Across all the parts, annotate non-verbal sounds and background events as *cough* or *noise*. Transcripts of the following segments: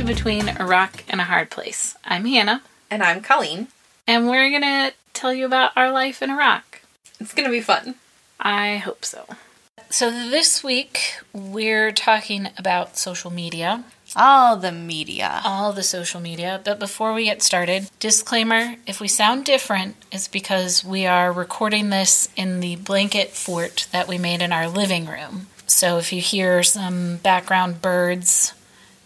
to Between Iraq and a Hard Place. I'm Hannah, And I'm Colleen. and we're going to tell you about our life in Iraq. It's gonna be fun. I hope so. So, this week we're talking about social media, All the media. all the social media. But before we get started, disclaimer if we sound different, it's because we are recording this in the blanket fort that we made in our living room. So, if you hear some background birds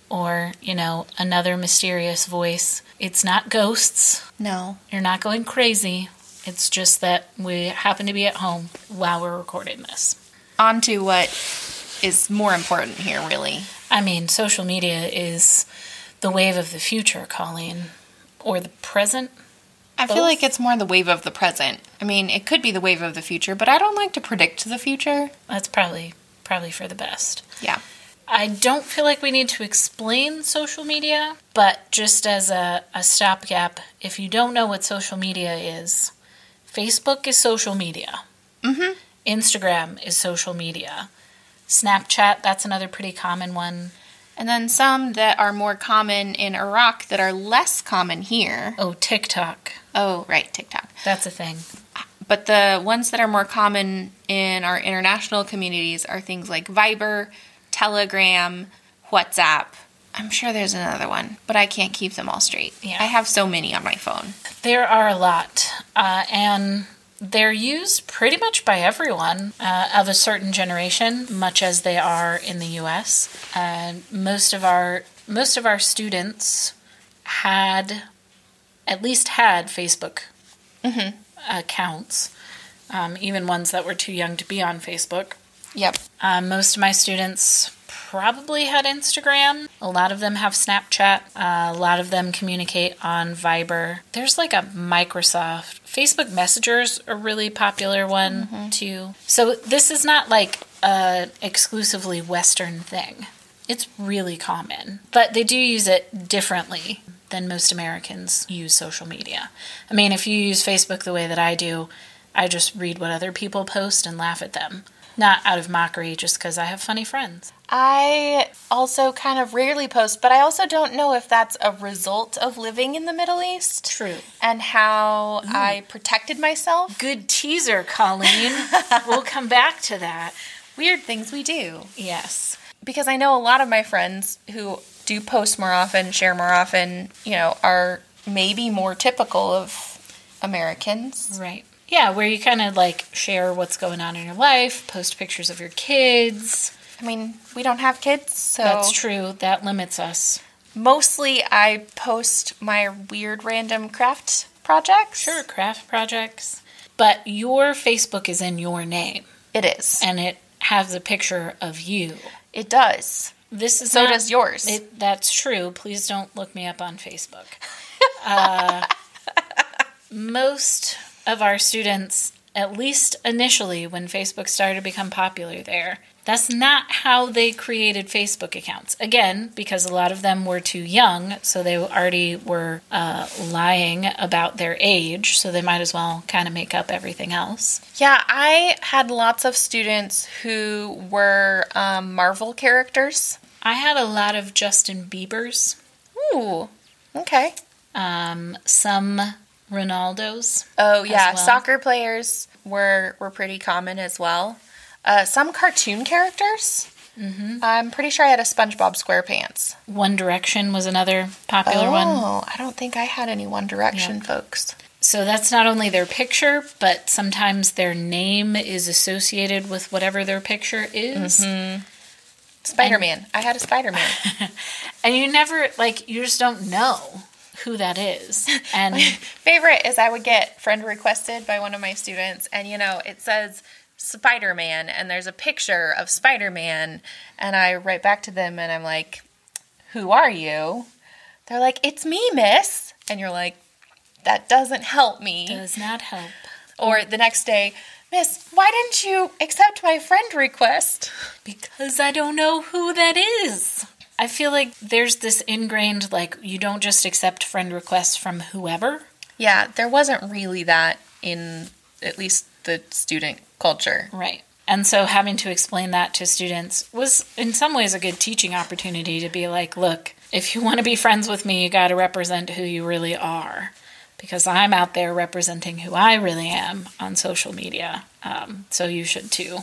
or, you know, another mysterious voice, it's not ghosts. No. You're not going crazy. It's just that we happen to be at home while we're recording this. On to what is more important here, really. I mean, social media is the wave of the future, Colleen, or the present. I Both? feel like it's more the wave of the present. I mean, it could be the wave of the future, but I don't like to predict the future. That's probably probably for the best. Yeah. I don't feel like we need to explain social media, but just as a, a stopgap, if you don't know what social media is, Facebook is social media. Mm-hmm. Instagram is social media. Snapchat, that's another pretty common one. And then some that are more common in Iraq that are less common here. Oh, TikTok. Oh, right, TikTok. That's a thing. But the ones that are more common in our international communities are things like Viber, Telegram, WhatsApp. I'm sure there's another one, but I can't keep them all straight. Yeah. I have so many on my phone. There are a lot, uh, and they're used pretty much by everyone uh, of a certain generation, much as they are in the U.S. Uh, most of our most of our students had at least had Facebook accounts, um, even ones that were too young to be on Facebook. Yep. Uh, most of my students probably had Instagram. A lot of them have Snapchat. Uh, a lot of them communicate on Viber. There's like a Microsoft. Facebook Messenger's a really popular one too. So this is not like a exclusively Western thing. It's really common, but they do use it differently than most Americans use social media. I mean, if you use Facebook the way that I do, I just read what other people post and laugh at them. Not out of mockery, just because I have funny friends. I also kind of rarely post, but I also don't know if that's a result of living in the Middle East True. and how I protected myself. Good teaser, Colleen. *laughs* we'll come back to that. Weird things we do. Yes. Because I know a lot of my friends who do post more often, share more often, you know, are maybe more typical of Americans. Right. Yeah, where you kind of like share what's going on in your life, post pictures of your kids. I mean, we don't have kids, so That's true. That limits us. mostly I post my weird random craft projects. Sure, craft projects. But your Facebook is in your name It is. and it has a picture of you. It does. This is So not- does yours. It, that's true. Please don't look me up on Facebook. *laughs* Uh, most of our students, at least initially when Facebook started to become popular there, that's not how they created Facebook accounts. Again, because a lot of them were too young, so they already were uh, lying about their age, so they might as well kind of make up everything else. Yeah, I had lots of students who were um, Marvel characters. I had a lot of Justin Biebers, Ooh, okay. um, some Ronaldos. Oh yeah, well. soccer players were were pretty common as well. Uh, some cartoon characters. Mm-hmm. I'm pretty sure I had a SpongeBob SquarePants. One Direction was another popular one. Oh, I don't think I had any One Direction folks. So that's not only their picture, but sometimes their name is associated with whatever their picture is. Mm-hmm. Spider Man. I had a Spider Man. *laughs* And you never, like, you just don't know who that is. *laughs* And Favorite is I would get friend requested by one of my students, and you know, it says Spider Man, and there's a picture of Spider Man, and I write back to them, and I'm like, Who are you? They're like, It's me, miss. And you're like, That doesn't help me. does not help. Or the next day, Miss, why didn't you accept my friend request? Because I don't know who that is. I feel like there's this ingrained, like, you don't just accept friend requests from whoever. Yeah, there wasn't really that in at least the student culture. Right. And so having to explain that to students was in some ways a good teaching opportunity to be like, look, if you want to be friends with me, you got to represent who you really are. Because I'm out there representing who I really am on social media. Um, so you should too.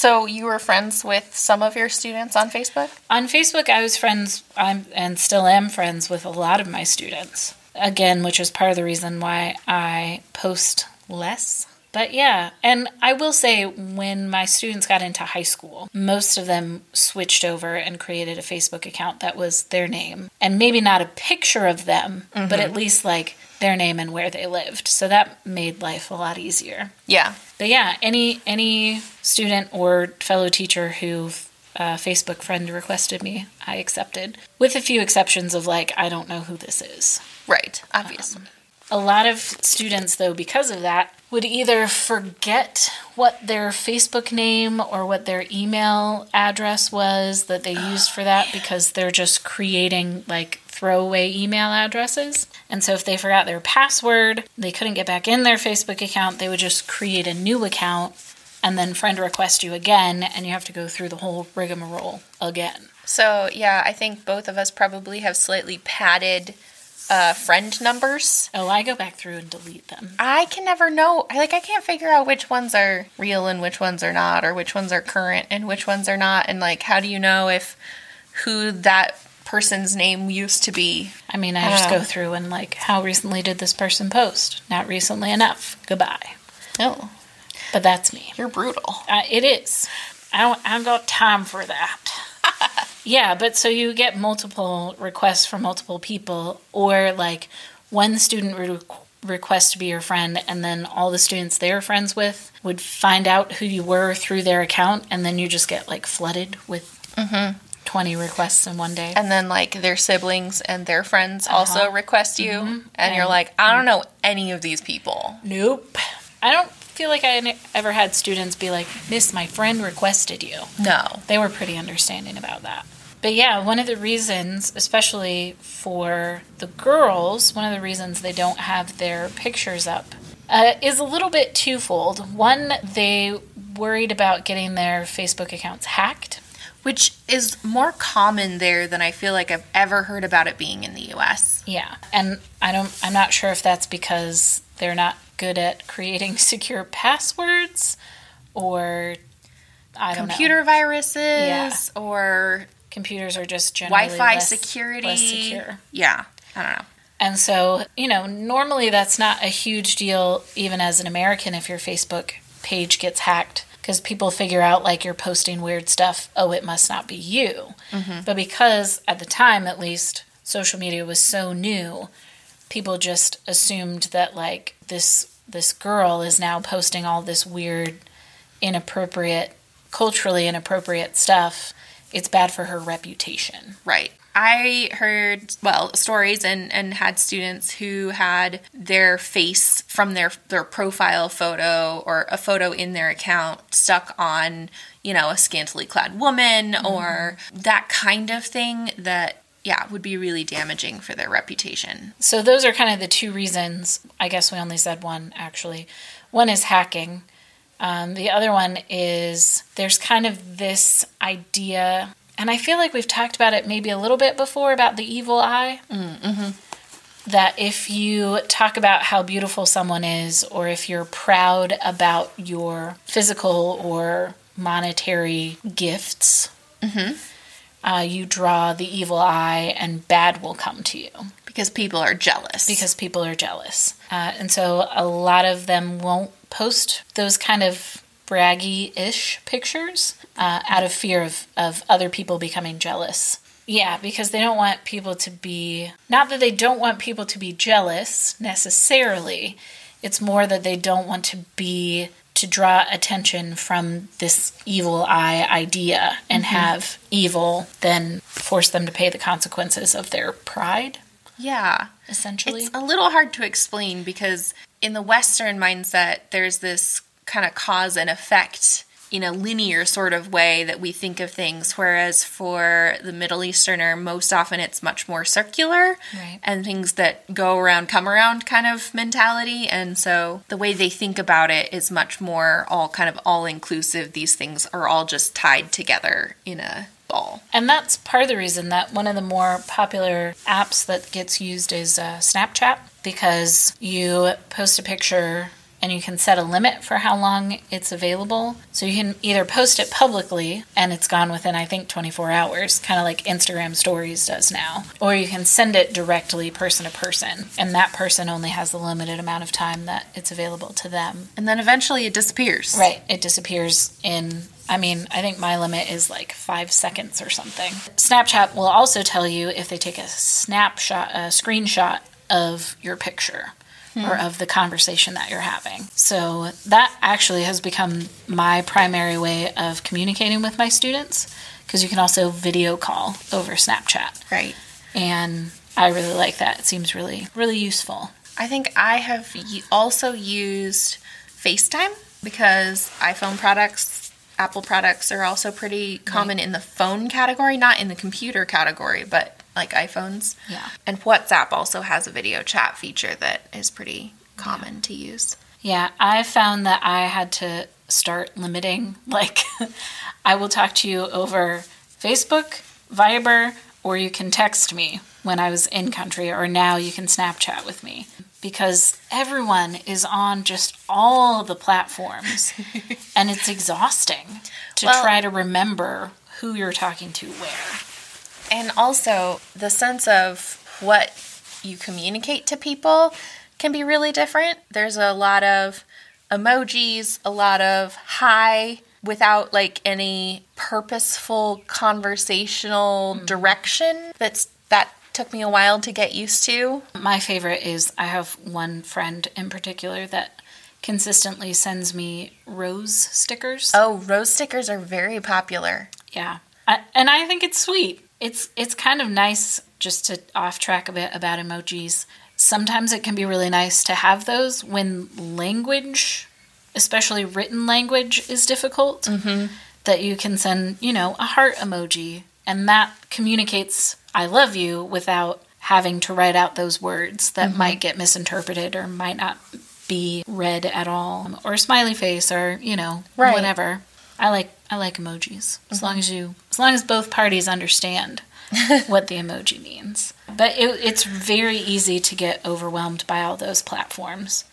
So you were friends with some of your students on Facebook? On Facebook, I was friends, I'm, and still am friends with a lot of my students. Again, which is part of the reason why I post less. But yeah, and I will say when my students got into high school, most of them switched over and created a Facebook account that was their name. And maybe not a picture of them, mm-hmm. but at least like their name and where they lived. So that made life a lot easier. Yeah. But yeah, any any student or fellow teacher who uh, Facebook friend requested me, I accepted, with a few exceptions of like I don't know who this is. Right, obviously. Um, a lot of students, though, because of that, would either forget what their Facebook name or what their email address was that they used for that because they're just creating like throwaway email addresses. And so if they forgot their password, they couldn't get back in their Facebook account, they would just create a new account and then friend request you again, and you have to go through the whole rigmarole again. So, yeah, I think both of us probably have slightly padded uh, friend numbers. Oh, I go back through and delete them. I can never know. I like I can't figure out which ones are real and which ones are not, or which ones are current and which ones are not. And like, how do you know if who that person's name used to be? I mean, I, just go through and like, how recently did this person post? Not recently enough. Goodbye. Oh, but that's me. You're brutal. Uh, it is. I don't. I have got time for that. *laughs* Yeah, but so you get multiple requests from multiple people, or like one student re- request to be your friend, and then all the students they're friends with would find out who you were through their account, and then you just get like flooded with mm-hmm. 20 requests in one day. And then like their siblings and their friends uh-huh. also request you, mm-hmm. and, and you're like, I don't know any of these people. Nope. I don't feel like I ever had students be like, Miss, my friend requested you. No. They were pretty understanding about that. But yeah, one of the reasons, especially for the girls, one of the reasons they don't have their pictures up uh, is a little bit twofold. One, they worried about getting their Facebook accounts hacked. Which is more common there than I feel like I've ever heard about it being in the US. Yeah. And I don't I'm not sure if that's because they're not good at creating *laughs* secure passwords or I don't know. computer know. viruses yeah. or computers are just generally Wi-Fi less, security. Less secure. Yeah, I don't know. And so, you know, normally that's not a huge deal, even as an American, if your Facebook page gets hacked, because people figure out like you're posting weird stuff. Oh, it must not be you. Mm-hmm. But because at the time, at least, social media was so new, people just assumed that like this this girl is now posting all this weird, inappropriate, culturally inappropriate stuff. It's bad for her reputation. Right. I heard well stories and and had students who had their face from their their profile photo or a photo in their account stuck on you know a scantily clad woman mm-hmm. or that kind of thing that yeah, would be really damaging for their reputation. So those are kind of the two reasons. I guess we only said one actually. One is hacking. Um, the other one is there's kind of this idea, and I feel like we've talked about it maybe a little bit before about the evil eye. Mm-hmm. That if you talk about how beautiful someone is, or if you're proud about your physical or monetary gifts, mm-hmm uh, you draw the evil eye and bad will come to you. Because people are jealous. Because people are jealous. Uh, and so a lot of them won't post those kind of braggy ish pictures uh, out of fear of, of other people becoming jealous. Yeah, because they don't want people to be, not that they don't want people to be jealous necessarily, it's more that they don't want to be to draw attention from this evil eye idea and mm-hmm. have evil then force them to pay the consequences of their pride. Yeah. Essentially. It's a little hard to explain because in the Western mindset, there's this kind of cause and effect in a linear sort of way that we think of things, whereas for the Middle Easterner, most often it's much more circular right. and things that go around come around kind of mentality. And so the way they think about it is much more all kind of all inclusive. These things are all just tied together in a ball. And that's part of the reason that one of the more popular apps that gets used is uh, Snapchat because you post a picture and you can set a limit for how long it's available. So you can either post it publicly and it's gone within, I think, 24 hours, kind of like Instagram Stories does now, or you can send it directly person to person, and that person only has the limited amount of time that it's available to them. And then eventually it disappears. Right. It disappears in, I mean, I think my limit is like five seconds or something. Snapchat will also tell you if they take a snapshot, a screenshot of your picture. Or of the conversation that you're having. So, that actually has become my primary way of communicating with my students because you can also video call over Snapchat. Right. And I really like that. It seems really, really useful. I think I have also used FaceTime because iPhone products, Apple products are also pretty common in the phone category, not in the computer category, but like iPhones. Yeah. And WhatsApp also has a video chat feature that is pretty common to use. Yeah, I found that I had to start limiting. *laughs* Like, I will talk to you over Facebook, Viber, or you can text me when I was in country, or now you can Snapchat with me. Because everyone is on just all the platforms, *laughs* and it's exhausting to Well- try to remember who you're talking to where. And also, the sense of what you communicate to people can be really different. There's a lot of emojis, a lot of hi without like any purposeful conversational hmm. direction. That's that took me a while to get used to. My favorite is I have one friend in particular that consistently sends me rose stickers. Oh, rose stickers are very popular. Yeah, I, and I think it's sweet. It's it's kind of nice just to off track a bit about emojis. Sometimes it can be really nice to have those when language, especially written language, is difficult. Mm-hmm. That you can send, you know, a heart emoji, and that communicates "I love you" without having to write out those words that might get misinterpreted or might not be read at all, or smiley face, or you know, Right. whatever. I like I like emojis as long as you as long as both parties understand *laughs* what the emoji means. But it, it's very easy to get overwhelmed by all those platforms.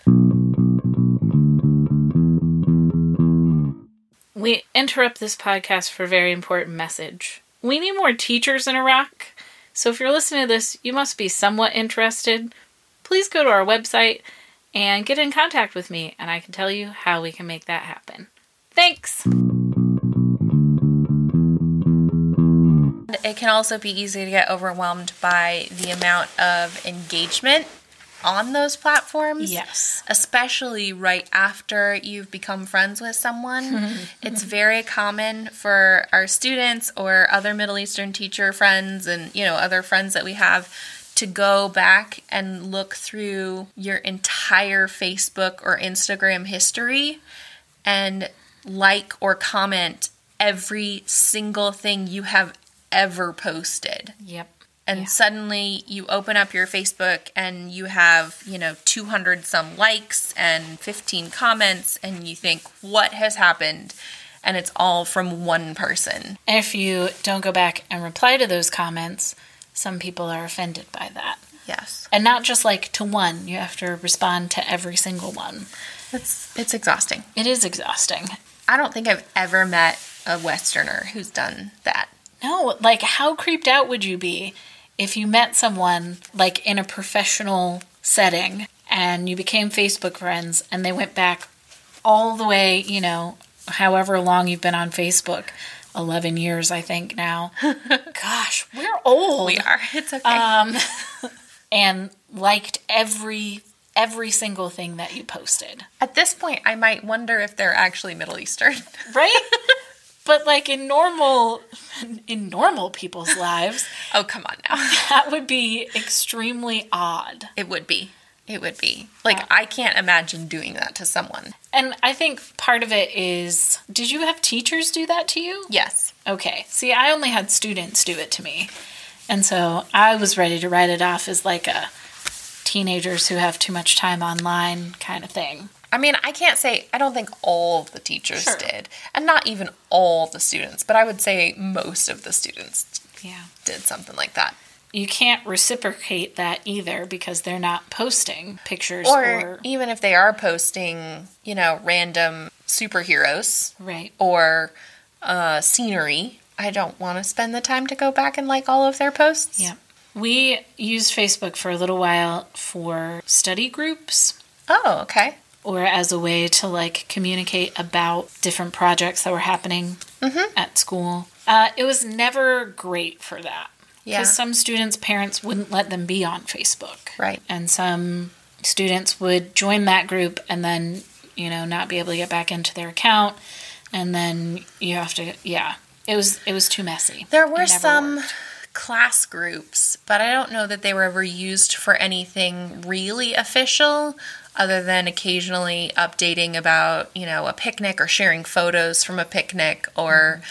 We interrupt this podcast for a very important message. We need more teachers in Iraq. So if you're listening to this, you must be somewhat interested. Please go to our website and get in contact with me, and I can tell you how we can make that happen. Thanks! It can also be easy to get overwhelmed by the amount of engagement on those platforms. Yes. Especially right after you've become friends with someone. *laughs* it's very common for our students or other Middle Eastern teacher friends and, you know, other friends that we have to go back and look through your entire Facebook or Instagram history and like or comment every single thing you have ever posted. Yep. And Yeah. suddenly you open up your Facebook and you have, you know, 200 some likes and 15 comments, and you think, what has happened? And it's all from one person. And if you don't go back and reply to those comments, some people are offended by that. Yes. And not just like to one, you have to respond to every single one. It's, it's exhausting. It is exhausting. I don't think I've ever met a Westerner who's done that. No, like how creeped out would you be if you met someone like in a professional setting and you became Facebook friends and they went back all the way, you know, however long you've been on Facebook, 11 years I think now. *laughs* Gosh, we're old. We are. It's okay. Um *laughs* and liked every every single thing that you posted. At this point, I might wonder if they're actually Middle Eastern. Right? *laughs* but like in normal in normal people's *laughs* lives, oh, come on now. that would be extremely odd. It would be. It would be. Like, I can't imagine doing that to someone. And I think part of it is did you have teachers do that to you? Yes. Okay. See, I only had students do it to me. And so I was ready to write it off as like a teenagers who have too much time online kind of thing. I mean, I can't say, I don't think all of the teachers Sure. did, and not even all the students, but I would say most of the students Yeah. did something like that. You can't reciprocate that either because they're not posting pictures Or, or, even if they are posting, you know, random superheroes right. or uh, scenery, I don't want to spend the time to go back and like all of their posts. Yeah. We used Facebook for a little while for study groups Oh, okay. Or as a way to like communicate about different projects that were happening at school. Uh, it was never great for that. Yeah. Because some students' parents wouldn't let them be on Facebook. Right. And some students would join that group and then, you know, not be able to get back into their account. And then you have to, yeah. It was it was too messy. There were some worked. class groups, but I don't know that they were ever used for anything really official other than occasionally updating about, you know, a picnic or sharing photos from a picnic or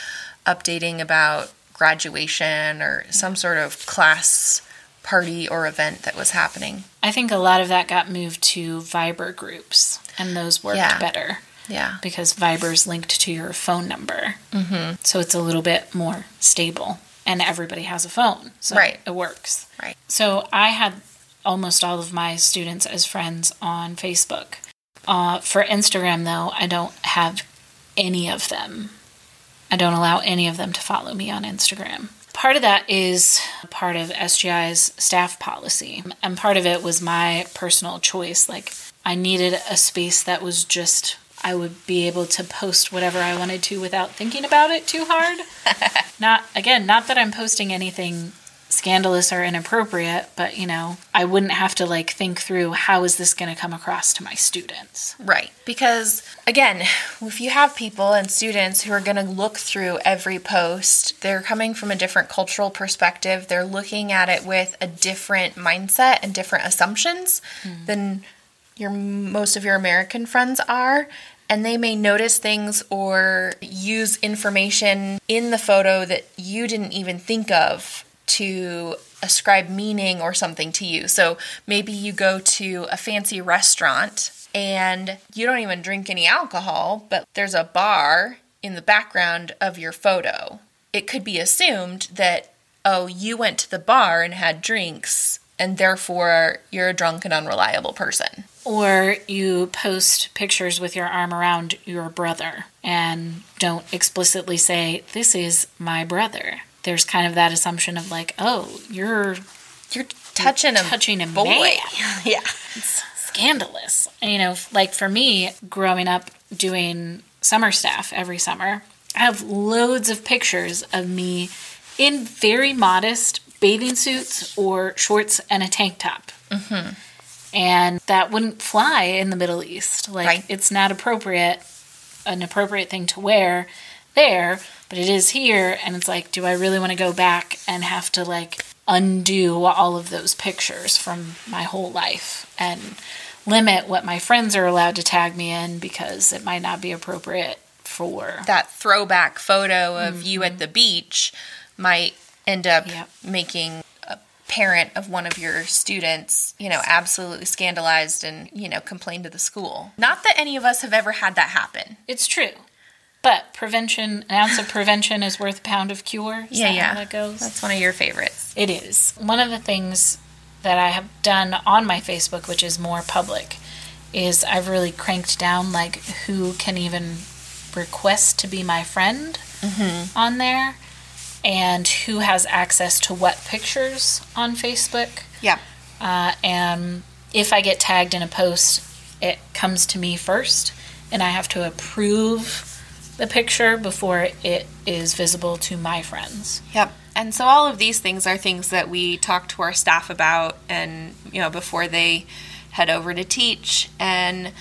updating about graduation or some sort of class party or event that was happening. I think a lot of that got moved to Viber groups, and those worked Yeah. better Yeah. because Viber's linked to your phone number. Mm-hmm. So it's a little bit more stable, and everybody has a phone. So Right. it works. Right. So I had almost all of my students as friends on Facebook. Uh, for Instagram, though, I don't have any of them. I don't allow any of them to follow me on Instagram. Part of that is part of SGI's staff policy, and part of it was my personal choice. Like, I needed a space that was just, I would be able to post whatever I wanted to without thinking about it too hard. *laughs* not, again, not that I'm posting anything scandalous or inappropriate, but you know, I wouldn't have to like think through how is this going to come across to my students. Right. Because, again, if you have people and students who are going to look through every post, they're coming from a different cultural perspective. They're looking at it with a different mindset and different assumptions hmm. than your most of your American friends are. And they may notice things or use information in the photo that you didn't even think of to ascribe meaning or something to you. So maybe you go to a fancy restaurant and you don't even drink any alcohol, but there's a bar in the background of your photo. It could be assumed that, oh, you went to the bar and had drinks, and therefore you're a drunk and unreliable person. Or you post pictures with your arm around your brother and don't explicitly say, This is my brother. There's kind of that assumption of like, oh, you're You're touching a touching a boy. man. *laughs* yeah. It's scandalous. You know, like for me, growing up doing summer staff every summer, I have loads of pictures of me in very modest bathing suits or shorts and a tank top. Mm-hmm. And that wouldn't fly in the Middle East. Like, Right. it's not appropriate, an appropriate thing to wear there, but it is here. And it's like, do I really want to go back and have to like undo all of those pictures from my whole life and limit what my friends are allowed to tag me in because it might not be appropriate for That throwback photo of you at mm-hmm. the beach might end up Yep. making a parent of one of your students, you know, absolutely scandalized and, you know, complain to the school. Not that any of us have ever had that happen. It's true. But prevention, an ounce of prevention is worth a pound of cure. Is Yeah, that yeah. That goes. That's one of your favorites. It is. One of the things that I have done on my Facebook, which is more public, is I've really cranked down like who can even request to be my friend on there and who has access to what pictures on Facebook. Yeah. Uh, and if I get tagged in a post, it comes to me first, and I have to approve the picture before it is visible to my friends. Yep. And so all of these things are things that we talk to our staff about and you know before they head over to teach and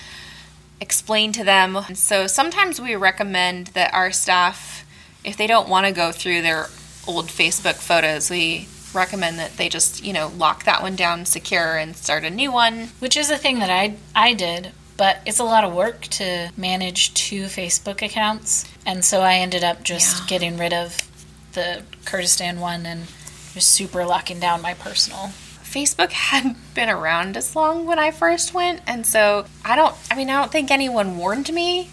explain to them. And So sometimes we recommend that our staff if they don't want to go through their old Facebook photos, we recommend that they just, you know, lock that one down secure and start a new one. which is a thing that I I did, but it's a lot of work to manage two Facebook accounts, and so I ended up just Yeah. getting rid of the Kurdistan one and just super locking down my personal. Facebook hadn't been around as long when I first went, and so I don't. I mean, I don't think anyone warned me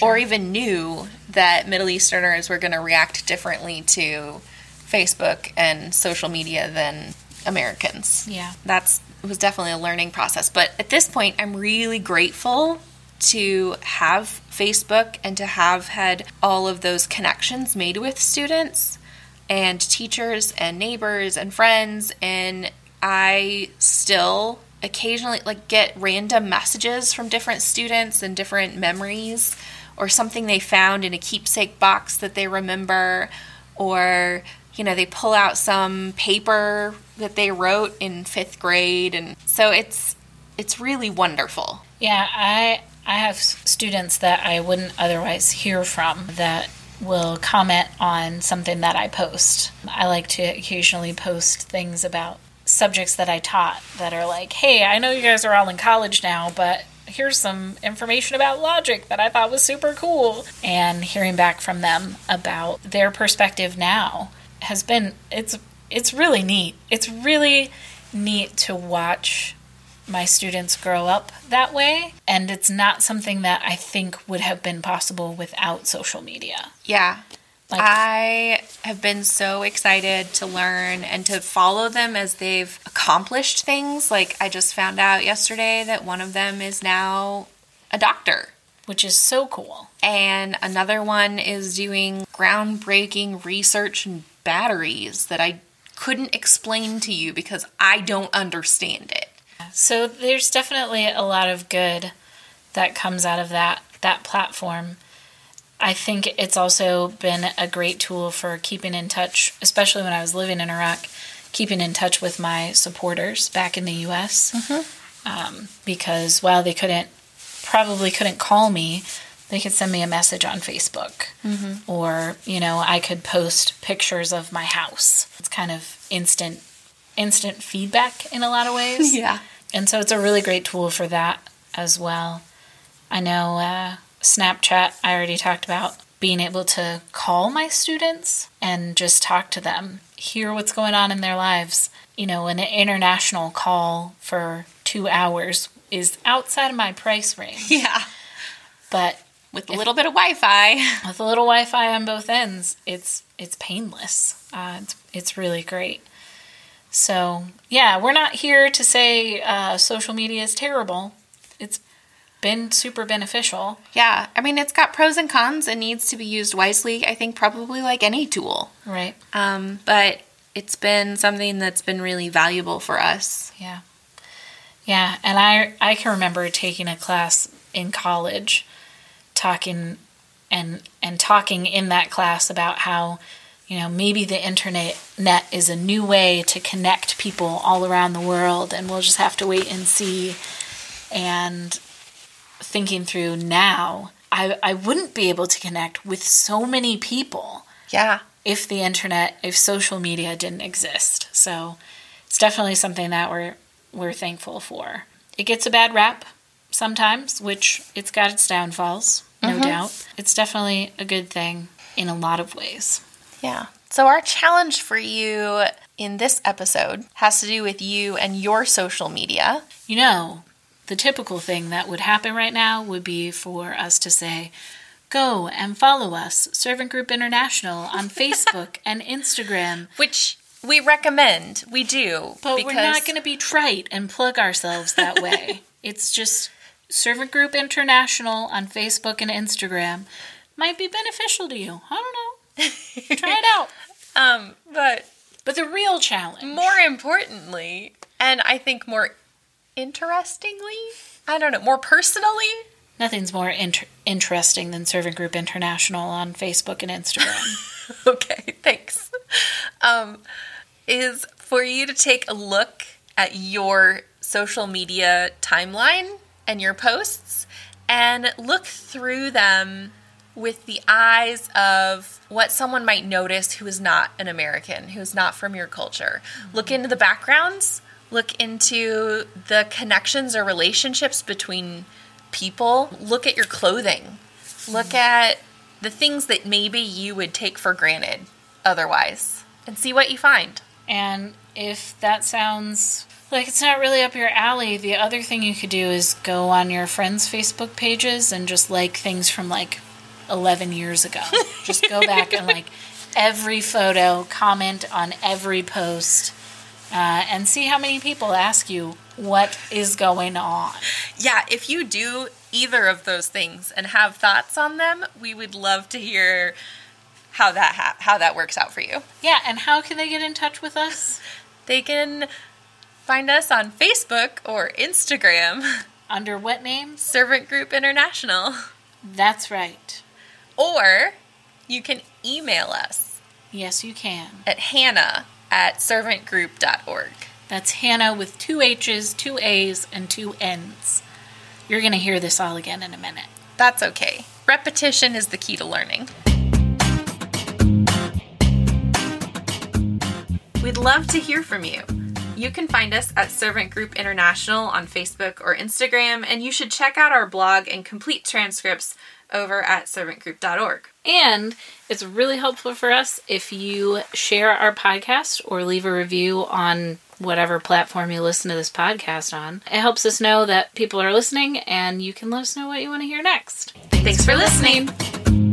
or even knew that Middle Easterners were going to react differently to Facebook and social media than Americans. Yeah. That's was definitely a learning process. But at this point, I'm really grateful to have Facebook and to have had all of those connections made with students and teachers and neighbors and friends and I still occasionally like get random messages from different students and different memories or something they found in a keepsake box that they remember or you know they pull out some paper that they wrote in 5th grade and so it's it's really wonderful. Yeah, I I have students that I wouldn't otherwise hear from that will comment on something that I post. I like to occasionally post things about subjects that I taught that are like, hey, I know you guys are all in college now, but here's some information about logic that I thought was super cool. And hearing back from them about their perspective now has been it's it's really neat. It's really neat to watch my students grow up that way and it's not something that I think would have been possible without social media. Yeah. Like I have been so excited to learn and to follow them as they've accomplished things. Like, I just found out yesterday that one of them is now a doctor, which is so cool. and another one is doing groundbreaking research in batteries that I couldn't explain to you because I don't understand it. So there's definitely a lot of good that comes out of that that platform. I think it's also been a great tool for keeping in touch, especially when I was living in Iraq, keeping in touch with my supporters back in the U.S. Um, because while they couldn't, probably couldn't call me, they could send me a message on Facebook, or you know, I could post pictures of my house. It's kind of instant, instant feedback in a lot of *laughs* ways. Yeah. And so it's a really great tool for that as well. I know uh, Snapchat, I already talked about being able to call my students and just talk to them, hear what's going on in their lives. You know, an international call for two hours is outside of my price range, *laughs* Yeah. but With a little bit of Wi Fi. *laughs* with a little Wi-Fi on both ends, it's it's painless. Uh, it's it's really great. So yeah, we're not here to say uh, social media is terrible. It's been super beneficial. Yeah. I mean, it's got pros and cons and needs to be used wisely, I think, probably like any tool. Right. Um, but it's been something that's been really valuable for us. Yeah. Yeah, and I I can remember taking a class in college talking and and talking in that class about how you know maybe the internet net is a new way to connect people all around the world and we'll just have to wait and see and thinking through now I I wouldn't be able to connect with so many people Yeah. if the internet, if social media didn't exist. So it's definitely something that we're we're thankful for. It gets a bad rap sometimes, which it's got its downfalls, no uh-huh. doubt. It's definitely a good thing in a lot of ways. Yeah. So, our challenge for you in this episode has to do with you and your social media. You know, the typical thing that would happen right now would be for us to say, Go and follow us, Servant Group International, on Facebook *laughs* and Instagram. Which we recommend. We do. But we're not going to be trite and plug ourselves that way. *laughs* it's just Servant Group International on Facebook and Instagram might be beneficial to you. I don't know. *laughs* Try it out. Um, but But the real challenge. more importantly, and I think more interestingly, I don't know, more personally, Nothing's more inter- interesting than Servant Group International on Facebook and Instagram. *laughs* okay, thanks. Um, is for you to take a look at your social media timeline and your posts and look through them with the eyes of what someone might notice who is not an American, who is not from your culture. Look into the backgrounds, look into the connections or relationships between people, look at your clothing, look at the things that maybe you would take for granted otherwise, and see what you find. and if that sounds like it's not really up your alley, the other thing you could do is go on your friends' Facebook pages and just like things from like 11 years ago. just go *laughs* back and like every photo, comment on every post, uh, and see how many people ask you what is going on. Yeah, if you do either of those things and have thoughts on them, we would love to hear how that ha- how that works out for you. Yeah, and how can they get in touch with us? They can find us on Facebook or Instagram, *laughs* Under what name? Servant Group International, That's right. or you can email us Yes, you can. at hannah at servantgroup.org. That's Hannah with two H's, two A's, and two N's. You're going to hear this all again in a minute. That's okay. Repetition is the key to learning. We'd love to hear from you. You can find us at Servant Group International on Facebook or Instagram, and you should check out our blog and complete transcripts over at servantgroup.org. And it's really helpful for us if you share our podcast or leave a review on whatever platform you listen to this podcast on. It helps us know that people are listening and you can let us know what you want to hear next. Thanks for listening.